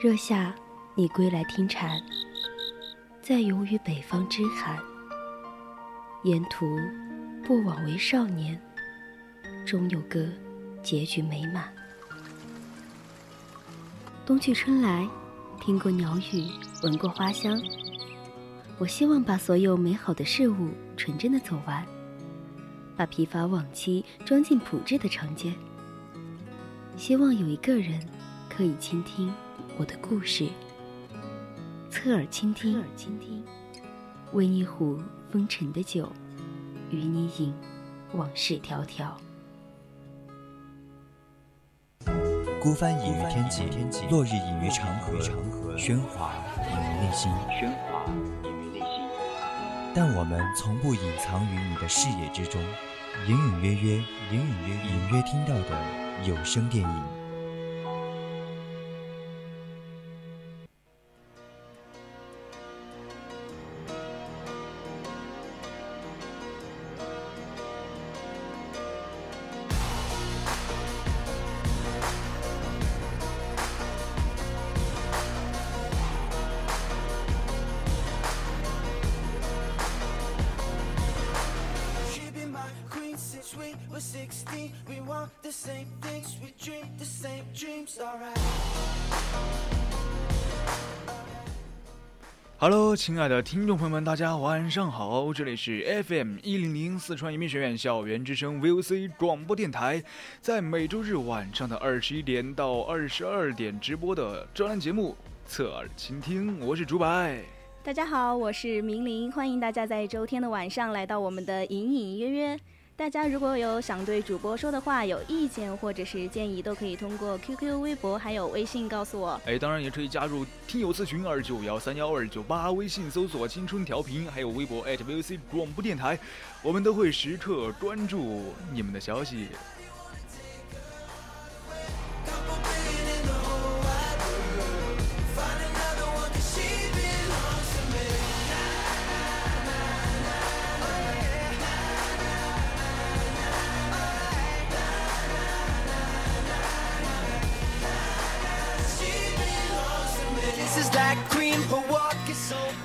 热夏，你归来听蝉，在游于北方之寒。沿途不枉为少年，终有个结局美满。冬去春来，听过鸟语，闻过花香。我希望把所有美好的事物纯真的走完，把疲乏往期装进朴质的长街。希望有一个人可以倾听。我的故事，侧耳倾听，侧耳倾听，温一壶风尘的酒，与你饮往事迢迢。孤帆隐于天际，落日隐于长河，喧哗隐于内心，喧哗隐于内心。但我们从不隐藏于你的视野之中，隐隐约约，隐隐约隐约听到的有声电影。Hello，亲爱的听众朋友们，大家晚上好，这里是 FM 一零零四川移民学院校园之声 VOC 广播电台，在每周日晚上的二十一点到二十二点直播的专栏节目《侧耳倾听》，我是竹白。大家好，我是明玲，欢迎大家在周天的晚上来到我们的隐隐约约。大家如果有想对主播说的话、有意见或者是建议，都可以通过 QQ、微博还有微信告诉我。哎，当然也可以加入听友咨询二九幺三幺二九八，微信搜索“青春调频”，还有微博 @VOC 广播电台，我们都会时刻关注你们的消息。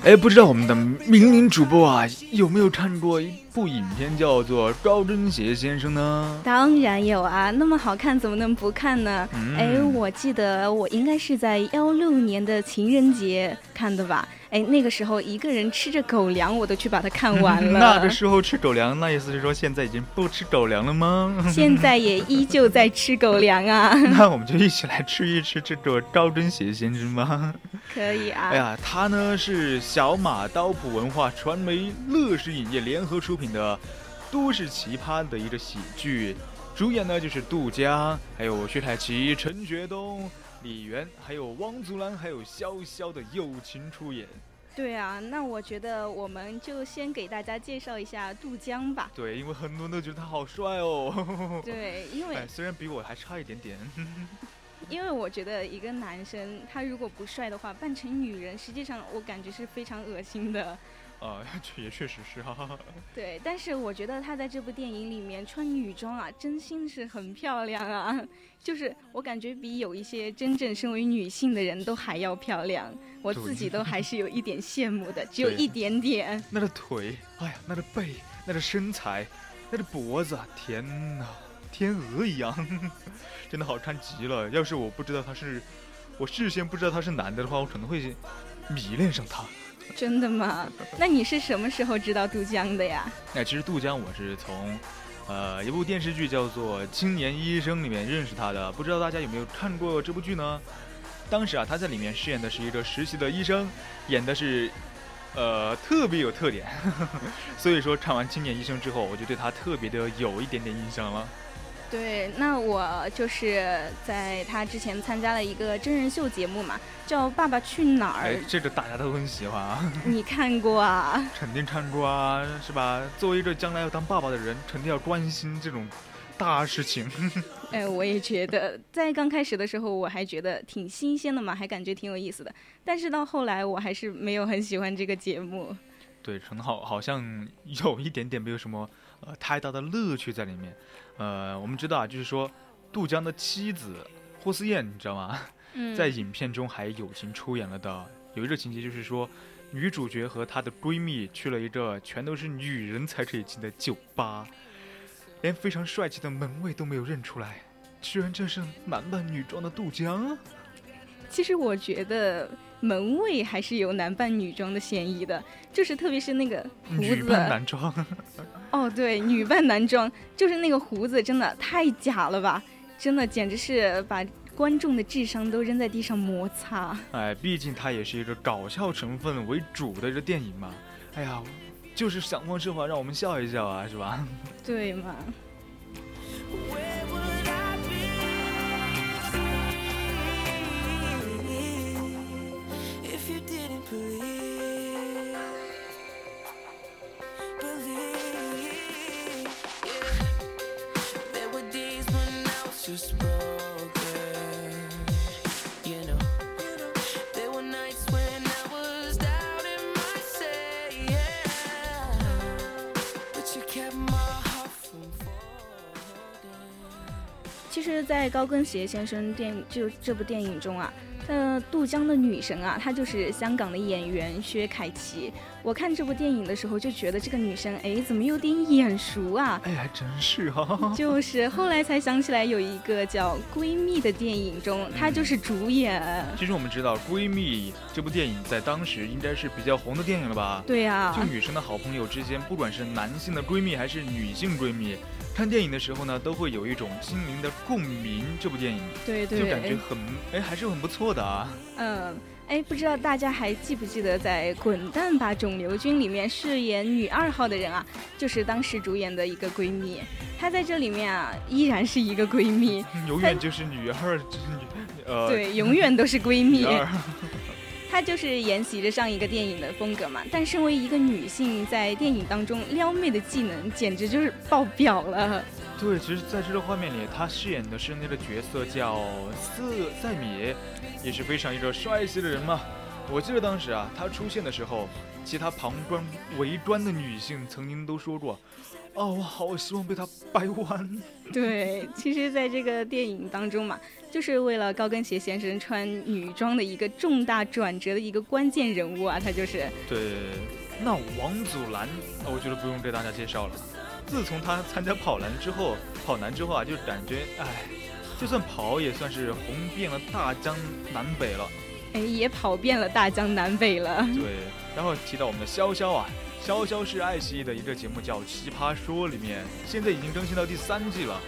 哎，不知道我们的明明主播啊，有没有看过一部影片叫做《高跟鞋先生》呢？当然有啊，那么好看，怎么能不看呢？哎，我记得我应该是在幺六年的情人节看的吧。哎，那个时候一个人吃着狗粮，我都去把它看完了。那个时候吃狗粮，那意思是说现在已经不吃狗粮了吗？现在也依旧在吃狗粮啊。那我们就一起来吃一吃这个高跟鞋先生吧。可以啊。哎呀，他呢是小马刀谱文化传媒、乐视影业联合出品的都市奇葩的一个喜剧，主演呢就是杜江，还有薛凯琪、陈学冬。李媛，还有汪祖蓝，还有潇潇的友情出演。对啊，那我觉得我们就先给大家介绍一下杜江吧。对，因为很多人都觉得他好帅哦。对，因为虽然比我还差一点点。因为我觉得一个男生他如果不帅的话，扮成女人，实际上我感觉是非常恶心的。啊，也确实是哈。对，但是我觉得他在这部电影里面穿女装啊，真心是很漂亮啊。就是我感觉比有一些真正身为女性的人都还要漂亮，我自己都还是有一点羡慕的，只有一点点。那个腿，哎呀，那个背，那个身材，那个脖子，天哪，天鹅一样，真的好看极了。要是我不知道他是，我事先不知道他是男的的话，我可能会迷恋上他。真的吗？那你是什么时候知道杜江的呀？那其实杜江我是从，呃，一部电视剧叫做《青年医生》里面认识他的。不知道大家有没有看过这部剧呢？当时啊，他在里面饰演的是一个实习的医生，演的是，呃，特别有特点。所以说看完《青年医生》之后，我就对他特别的有一点点印象了。对，那我就是在他之前参加了一个真人秀节目嘛，叫《爸爸去哪儿》。哎，这个大家都很喜欢啊。你看过啊？肯定看过啊，是吧？作为一个将来要当爸爸的人，肯定要关心这种大事情。哎，我也觉得，在刚开始的时候，我还觉得挺新鲜的嘛，还感觉挺有意思的。但是到后来，我还是没有很喜欢这个节目。对，很好，好像有一点点没有什么呃太大的乐趣在里面。呃，我们知道啊，就是说，杜江的妻子霍思燕，你知道吗？在影片中还友情出演了的。有一个情节就是说，女主角和她的闺蜜去了一个全都是女人才可以进的酒吧，连非常帅气的门卫都没有认出来，居然这是男扮女装的杜江。其实我觉得门卫还是有男扮女装的嫌疑的，就是特别是那个胡子。女扮男装。哦，对，女扮男装，就是那个胡子真的太假了吧！真的简直是把观众的智商都扔在地上摩擦。哎，毕竟它也是一个搞笑成分为主的一个电影嘛。哎呀，就是想方设法让我们笑一笑啊，是吧？对嘛。在高跟鞋先生电就这部电影中啊。呃，渡江的女神啊，她就是香港的演员薛凯琪。我看这部电影的时候就觉得这个女生，哎，怎么有点眼熟啊？哎，还真是哈。就是后来才想起来，有一个叫《闺蜜》的电影中，她就是主演。其实我们知道，《闺蜜》这部电影在当时应该是比较红的电影了吧？对呀。就女生的好朋友之间，不管是男性的闺蜜还是女性闺蜜。看电影的时候呢，都会有一种心灵的共鸣。这部电影，对对，就感觉很哎，还是很不错的啊。嗯，哎，不知道大家还记不记得，在《滚蛋吧，肿瘤君》里面饰演女二号的人啊，就是当时主演的一个闺蜜。她在这里面啊，依然是一个闺蜜，永远就是女二，就是女呃，对，永远都是闺蜜。她就是沿袭着上一个电影的风格嘛，但身为一个女性，在电影当中撩妹的技能简直就是爆表了。对，其实在这个画面里，他饰演的是那个角色叫瑟塞米，也是非常一个帅气的人嘛。我记得当时啊，他出现的时候，其他旁观围观的女性曾经都说过。哦，我好希望被他掰弯。对，其实，在这个电影当中嘛，就是为了高跟鞋先生穿女装的一个重大转折的一个关键人物啊，他就是。对，那王祖蓝，我觉得不用给大家介绍了。自从他参加跑男之后，跑男之后啊，就感觉，哎，就算跑也算是红遍了大江南北了。哎，也跑遍了大江南北了。对，然后提到我们的潇潇啊。潇潇是爱奇艺的一个节目，叫《奇葩说》，里面现在已经更新到第三季了。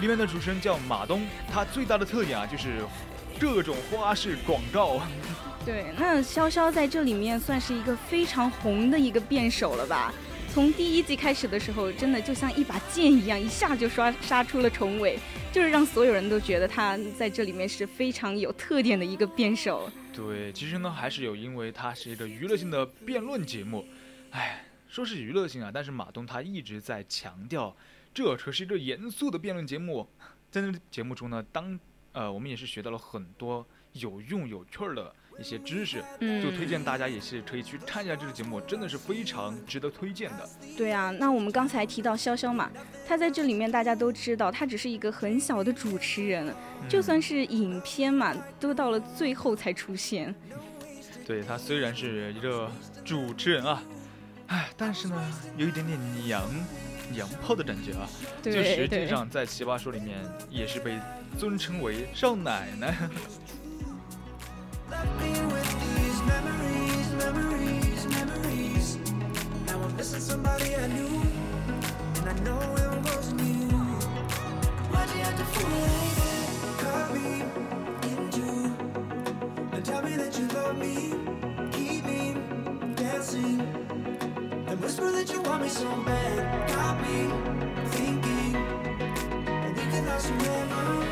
里面的主持人叫马东，他最大的特点啊就是各种花式广告。对，那潇潇在这里面算是一个非常红的一个辩手了吧？从第一季开始的时候，真的就像一把剑一样，一下就刷杀出了重围，就是让所有人都觉得他在这里面是非常有特点的一个辩手。对，其实呢还是有，因为它是一个娱乐性的辩论节目。哎，说是娱乐性啊，但是马东他一直在强调，这可是一个严肃的辩论节目。在那节目中呢，当呃我们也是学到了很多有用有趣儿的一些知识，就推荐大家也是可以去看一下这个节目，真的是非常值得推荐的。对啊，那我们刚才提到潇潇嘛，他在这里面大家都知道，他只是一个很小的主持人，就算是影片嘛，都到了最后才出现。对他虽然是一个主持人啊。哎，但是呢，有一点点娘娘炮的感觉啊，就实际上在《奇葩说》里面也是被尊称为少奶奶。So bad. Got me thinking and we can last forever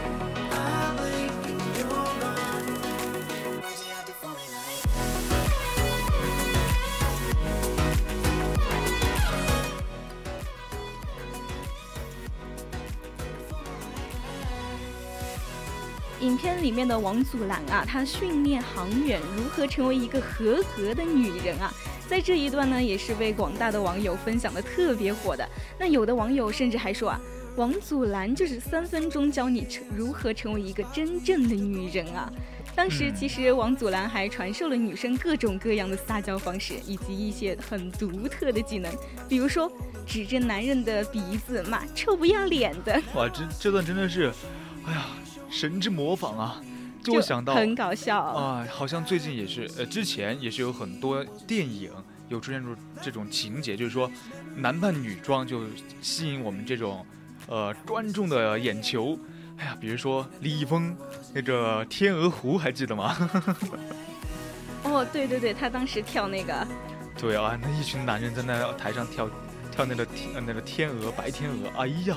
里面的王祖蓝啊，她训练航远如何成为一个合格的女人啊。在这一段呢，也是被广大的网友分享的特别火的。那有的网友甚至还说啊，王祖蓝就是三分钟教你成如何成为一个真正的女人啊。当时其实王祖蓝还传授了女生各种各样的撒娇方式，以及一些很独特的技能，比如说指着男人的鼻子骂“臭不要脸的”。哇，这这段真的是，哎呀，神之模仿啊！就我想到很搞笑啊，好像最近也是，呃，之前也是有很多电影有出现出这种情节，就是说男扮女装就吸引我们这种呃观众的眼球。哎呀，比如说李易峰那个《天鹅湖》，还记得吗？哦，对对对，他当时跳那个。对啊，那一群男人在那台上跳，跳那个天那个天鹅白天鹅，哎呀，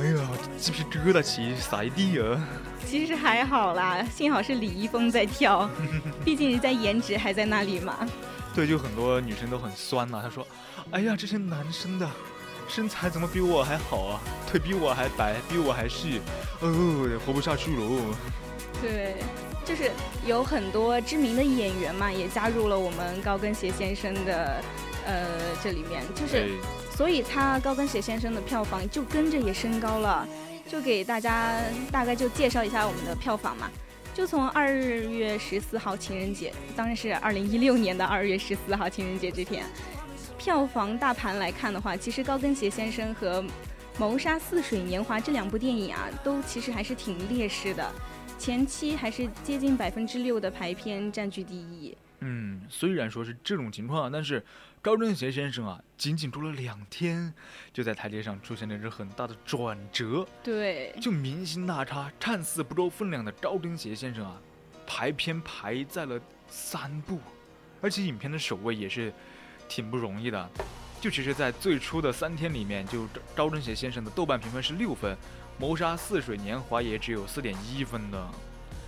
哎呀，鸡皮疙瘩起撒一地啊！其实还好啦，幸好是李易峰在跳，毕竟人家颜值还在那里嘛。对，就很多女生都很酸呐，她说：“哎呀，这些男生的。”身材怎么比我还好啊？腿比我还白，比我还细，哦，活不下去喽。对，就是有很多知名的演员嘛，也加入了我们高跟鞋先生的呃这里面，就是所以他高跟鞋先生的票房就跟着也升高了。就给大家大概就介绍一下我们的票房嘛，就从二月十四号情人节，当然是二零一六年的二月十四号情人节这天。票房大盘来看的话，其实《高跟鞋先生》和《谋杀似水年华》这两部电影啊，都其实还是挺劣势的，前期还是接近百分之六的排片占据第一。嗯，虽然说是这种情况，但是《高跟鞋先生》啊，仅仅住了两天，就在台阶上出现了一个很大的转折。对，就明星大咖看似不够分量的《高跟鞋先生》啊，排片排在了三部，而且影片的首位也是。挺不容易的，就其实，在最初的三天里面，就高跟鞋先生的豆瓣评分是六分，谋杀似水年华也只有四点一分的。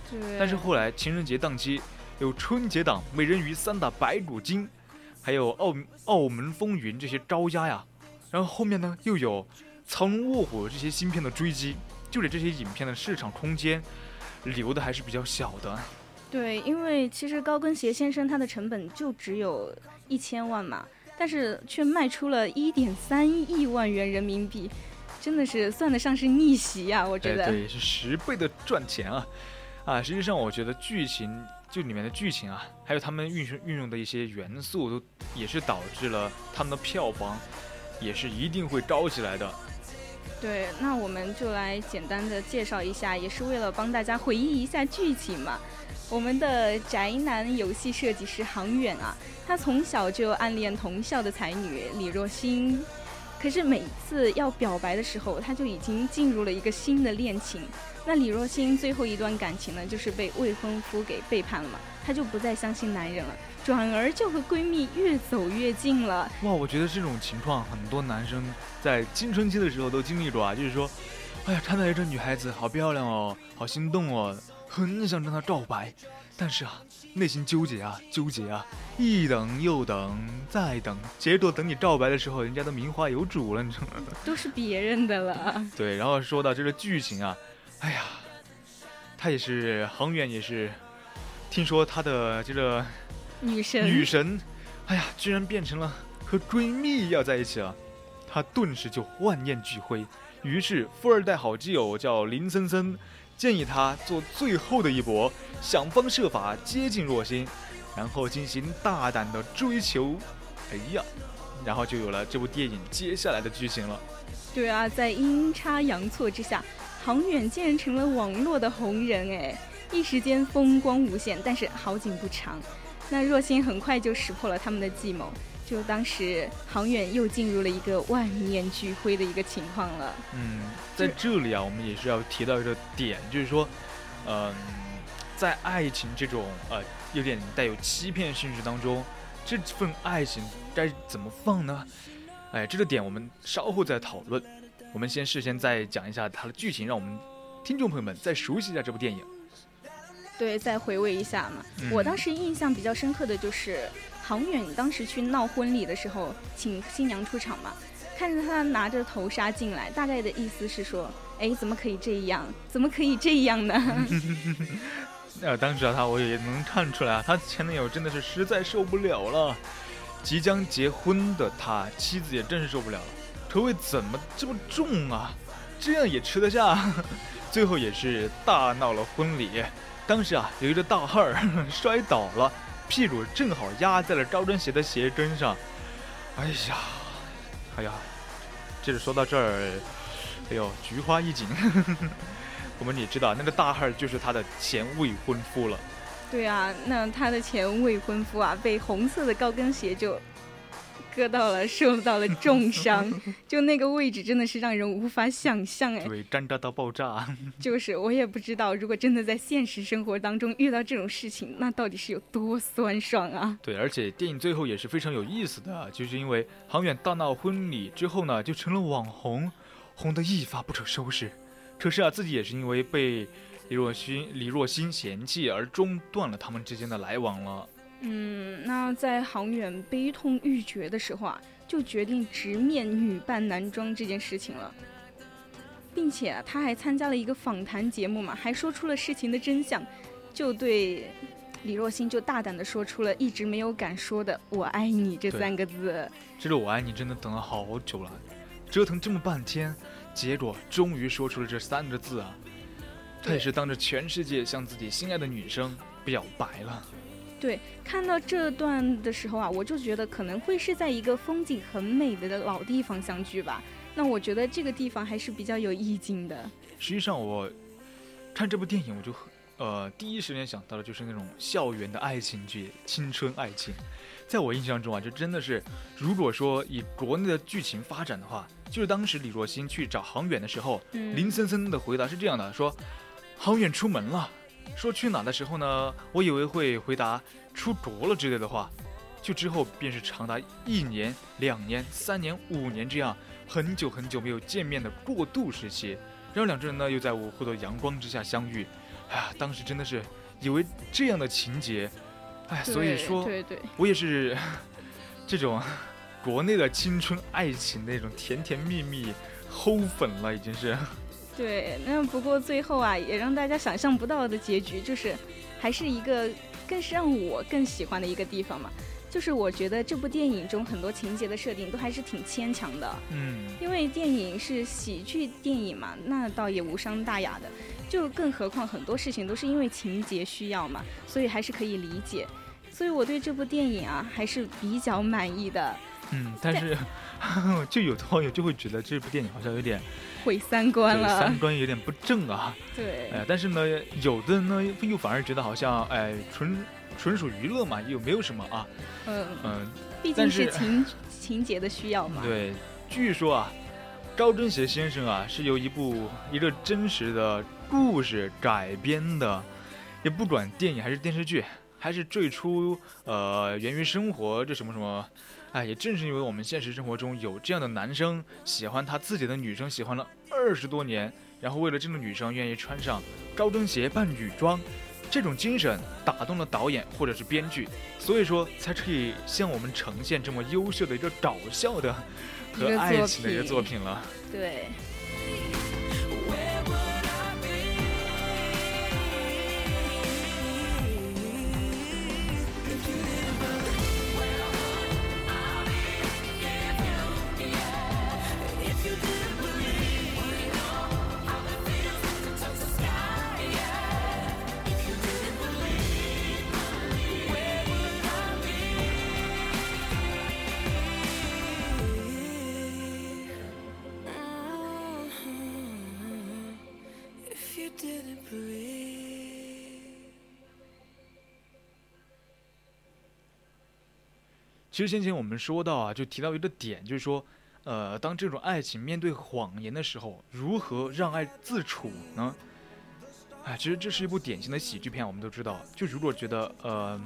对。但是后来情人节档期有春节档美人鱼三打白骨精，还有澳澳门风云这些招压呀，然后后面呢又有藏龙卧虎这些新片的追击，就给这些影片的市场空间留的还是比较小的。对，因为其实高跟鞋先生它的成本就只有。一千万嘛，但是却卖出了一点三亿万元人民币，真的是算得上是逆袭呀！我觉得对，是十倍的赚钱啊！啊，实际上我觉得剧情就里面的剧情啊，还有他们运运用的一些元素，都也是导致了他们的票房也是一定会高起来的。对，那我们就来简单的介绍一下，也是为了帮大家回忆一下剧情嘛。我们的宅男游戏设计师航远啊，他从小就暗恋同校的才女李若欣，可是每次要表白的时候，他就已经进入了一个新的恋情。那李若欣最后一段感情呢，就是被未婚夫给背叛了嘛，他就不再相信男人了，转而就和闺蜜越走越近了。哇，我觉得这种情况很多男生在青春期的时候都经历过啊，就是说，哎呀，看到一个女孩子好漂亮哦，好心动哦。很想跟她告白，但是啊，内心纠结啊，纠结啊，一等又等，再等，结果等你告白的时候，人家都名花有主了，你知道吗？都是别人的了。对，然后说到这个剧情啊，哎呀，他也是恒远也是，听说他的这个女神女神，哎呀，居然变成了和闺蜜要在一起了，他顿时就万念俱灰，于是富二代好基友叫林森森。建议他做最后的一搏，想方设法接近若心，然后进行大胆的追求。哎呀，然后就有了这部电影接下来的剧情了。对啊，在阴差阳错之下，航远竟然成了网络的红人哎，一时间风光无限。但是好景不长，那若心很快就识破了他们的计谋。就当时航远又进入了一个万念俱灰的一个情况了。嗯，在这里啊，我们也是要提到一个点，就是说，嗯，在爱情这种呃有点带有欺骗性质当中，这份爱情该怎么放呢？哎，这个点我们稍后再讨论。我们先事先再讲一下它的剧情，让我们听众朋友们再熟悉一下这部电影。对，再回味一下嘛。我当时印象比较深刻的就是。唐远当时去闹婚礼的时候，请新娘出场嘛，看着他拿着头纱进来，大概的意思是说，哎，怎么可以这样？怎么可以这样呢？呃，当时啊，他我也能看出来啊，他前男友真的是实在受不了了。即将结婚的他妻子也真是受不了了，车位怎么这么重啊？这样也吃得下？最后也是大闹了婚礼。当时啊，有一个大汉儿 摔倒了，屁股正好压在了高跟鞋的鞋跟上。哎呀，哎呀，这是说到这儿，哎呦，菊花一紧。我们也知道，那个大汉就是他的前未婚夫了。对啊，那他的前未婚夫啊，被红色的高跟鞋就。割到了，受到了重伤，就那个位置真的是让人无法想象哎，对，尴尬到爆炸。就是我也不知道，如果真的在现实生活当中遇到这种事情，那到底是有多酸爽啊？对，而且电影最后也是非常有意思的，就是因为航远大闹婚礼之后呢，就成了网红，红得一发不可收拾。可是啊，自己也是因为被李若欣李若欣嫌弃而中断了他们之间的来往了。嗯，那在航远悲痛欲绝的时候啊，就决定直面女扮男装这件事情了，并且他还参加了一个访谈节目嘛，还说出了事情的真相，就对李若欣就大胆的说出了一直没有敢说的“我爱你”这三个字。这个“我爱你”真的等了好久了，折腾这么半天，结果终于说出了这三个字啊！他也是当着全世界向自己心爱的女生表白了。对，看到这段的时候啊，我就觉得可能会是在一个风景很美的老地方相聚吧。那我觉得这个地方还是比较有意境的。实际上，我看这部电影，我就呃第一时间想到的就是那种校园的爱情剧、青春爱情。在我印象中啊，就真的是，如果说以国内的剧情发展的话，就是当时李若欣去找航远的时候，林森森的回答是这样的：说，航远出门了。说去哪的时候呢？我以为会回答出国了之类的话，就之后便是长达一年、两年、三年、五年这样很久很久没有见面的过渡时期，然后两个人呢又在午后的阳光之下相遇，哎呀，当时真的是以为这样的情节，哎，所以说，对对，我也是 这种国内的青春爱情那种甜甜蜜蜜齁粉了，已经是。对，那不过最后啊，也让大家想象不到的结局，就是还是一个更是让我更喜欢的一个地方嘛。就是我觉得这部电影中很多情节的设定都还是挺牵强的。嗯，因为电影是喜剧电影嘛，那倒也无伤大雅的。就更何况很多事情都是因为情节需要嘛，所以还是可以理解。所以我对这部电影啊还是比较满意的。嗯，但是 就有的网友就会觉得这部电影好像有点毁三观了，三观有点不正啊。对，哎，但是呢，有的人呢又反而觉得好像哎纯纯属娱乐嘛，又没有什么啊。嗯嗯，毕竟是情情节的需要嘛。对，据说啊，高贞贤先生啊是由一部一个真实的故事改编的，也不管电影还是电视剧，还是最初呃源于生活这什么什么。哎，也正是因为我们现实生活中有这样的男生，喜欢他自己的女生，喜欢了二十多年，然后为了这个女生愿意穿上高跟鞋扮女装，这种精神打动了导演或者是编剧，所以说才可以向我们呈现这么优秀的一个搞笑的和爱情的一个作品了。对。其实先前我们说到啊，就提到一个点，就是说，呃，当这种爱情面对谎言的时候，如何让爱自处呢？哎，其实这是一部典型的喜剧片，我们都知道。就如果觉得呃，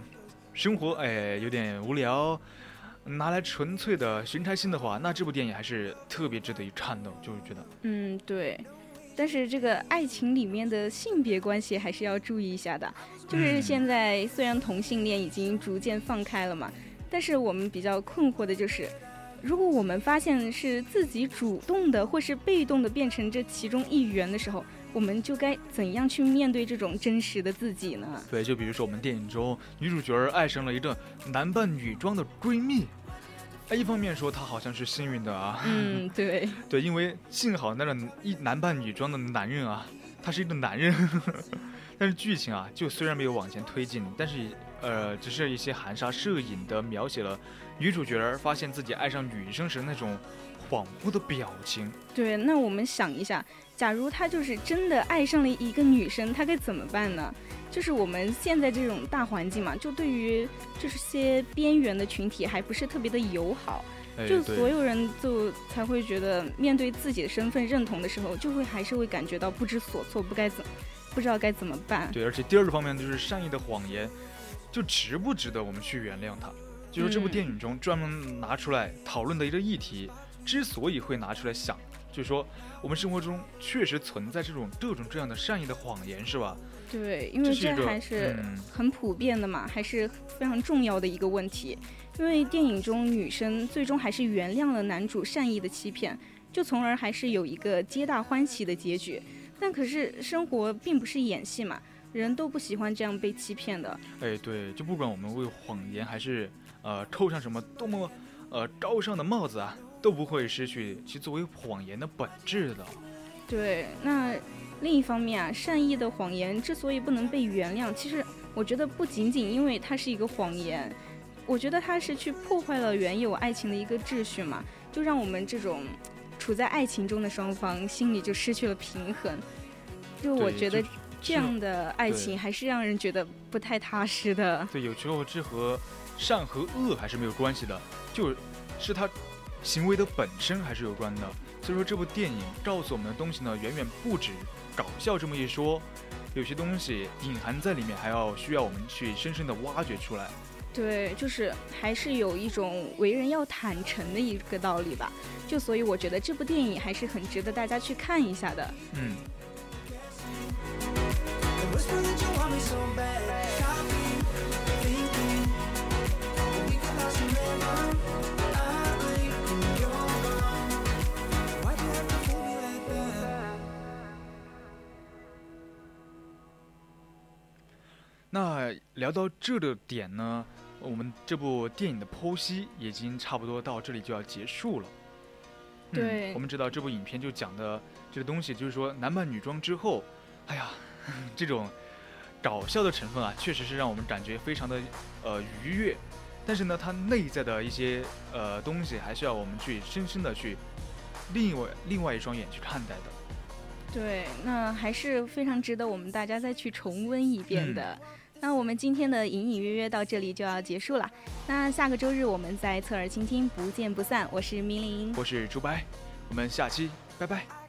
生活哎有点无聊，拿来纯粹的寻开心的话，那这部电影还是特别值得一看的，就是觉得。嗯，对。但是这个爱情里面的性别关系还是要注意一下的。就是现在虽然同性恋已经逐渐放开了嘛。但是我们比较困惑的就是，如果我们发现是自己主动的或是被动的变成这其中一员的时候，我们就该怎样去面对这种真实的自己呢？对，就比如说我们电影中女主角爱上了一个男扮女装的闺蜜，哎，一方面说她好像是幸运的啊，嗯，对，对，因为幸好那个一男扮女装的男人啊，他是一个男人。但是剧情啊，就虽然没有往前推进，但是呃，只是一些含沙射影的描写了女主角儿发现自己爱上女生时那种恍惚的表情。对，那我们想一下，假如他就是真的爱上了一个女生，他该怎么办呢？就是我们现在这种大环境嘛，就对于这些边缘的群体还不是特别的友好。就所有人就才会觉得，面对自己的身份认同的时候，就会还是会感觉到不知所措，不该怎，不知道该怎么办。对，而且第二个方面就是善意的谎言，就值不值得我们去原谅他？就是这部电影中专门拿出来讨论的一个议题，之所以会拿出来想，就是说我们生活中确实存在这种各种各样的善意的谎言，是吧？对，因为这还是很普遍的嘛，还是非常重要的一个问题。因为电影中女生最终还是原谅了男主善意的欺骗，就从而还是有一个皆大欢喜的结局。但可是生活并不是演戏嘛，人都不喜欢这样被欺骗的。哎，对，就不管我们为谎言还是呃扣上什么多么呃高尚的帽子啊，都不会失去其作为谎言的本质的。对，那另一方面啊，善意的谎言之所以不能被原谅，其实我觉得不仅仅因为它是一个谎言。我觉得它是去破坏了原有爱情的一个秩序嘛，就让我们这种处在爱情中的双方心里就失去了平衡。就我觉得这样的爱情还是让人觉得不太踏实的。对，有时候这和善和恶还是没有关系的，就是他行为的本身还是有关的。所以说这部电影告诉我们的东西呢，远远不止搞笑这么一说，有些东西隐含在里面，还要需要我们去深深的挖掘出来。对，就是还是有一种为人要坦诚的一个道理吧。就所以我觉得这部电影还是很值得大家去看一下的。嗯。那聊到这个点呢？我们这部电影的剖析已经差不多到这里就要结束了。对，我们知道这部影片就讲的这个东西，就是说男扮女装之后，哎呀，这种搞笑的成分啊，确实是让我们感觉非常的呃愉悦。但是呢，它内在的一些呃东西，还是要我们去深深的去另外另外一双眼去看待的。对，那还是非常值得我们大家再去重温一遍的。那我们今天的隐隐约约到这里就要结束了。那下个周日我们再侧耳倾听，不见不散。我是明玲，我是朱白，我们下期拜拜。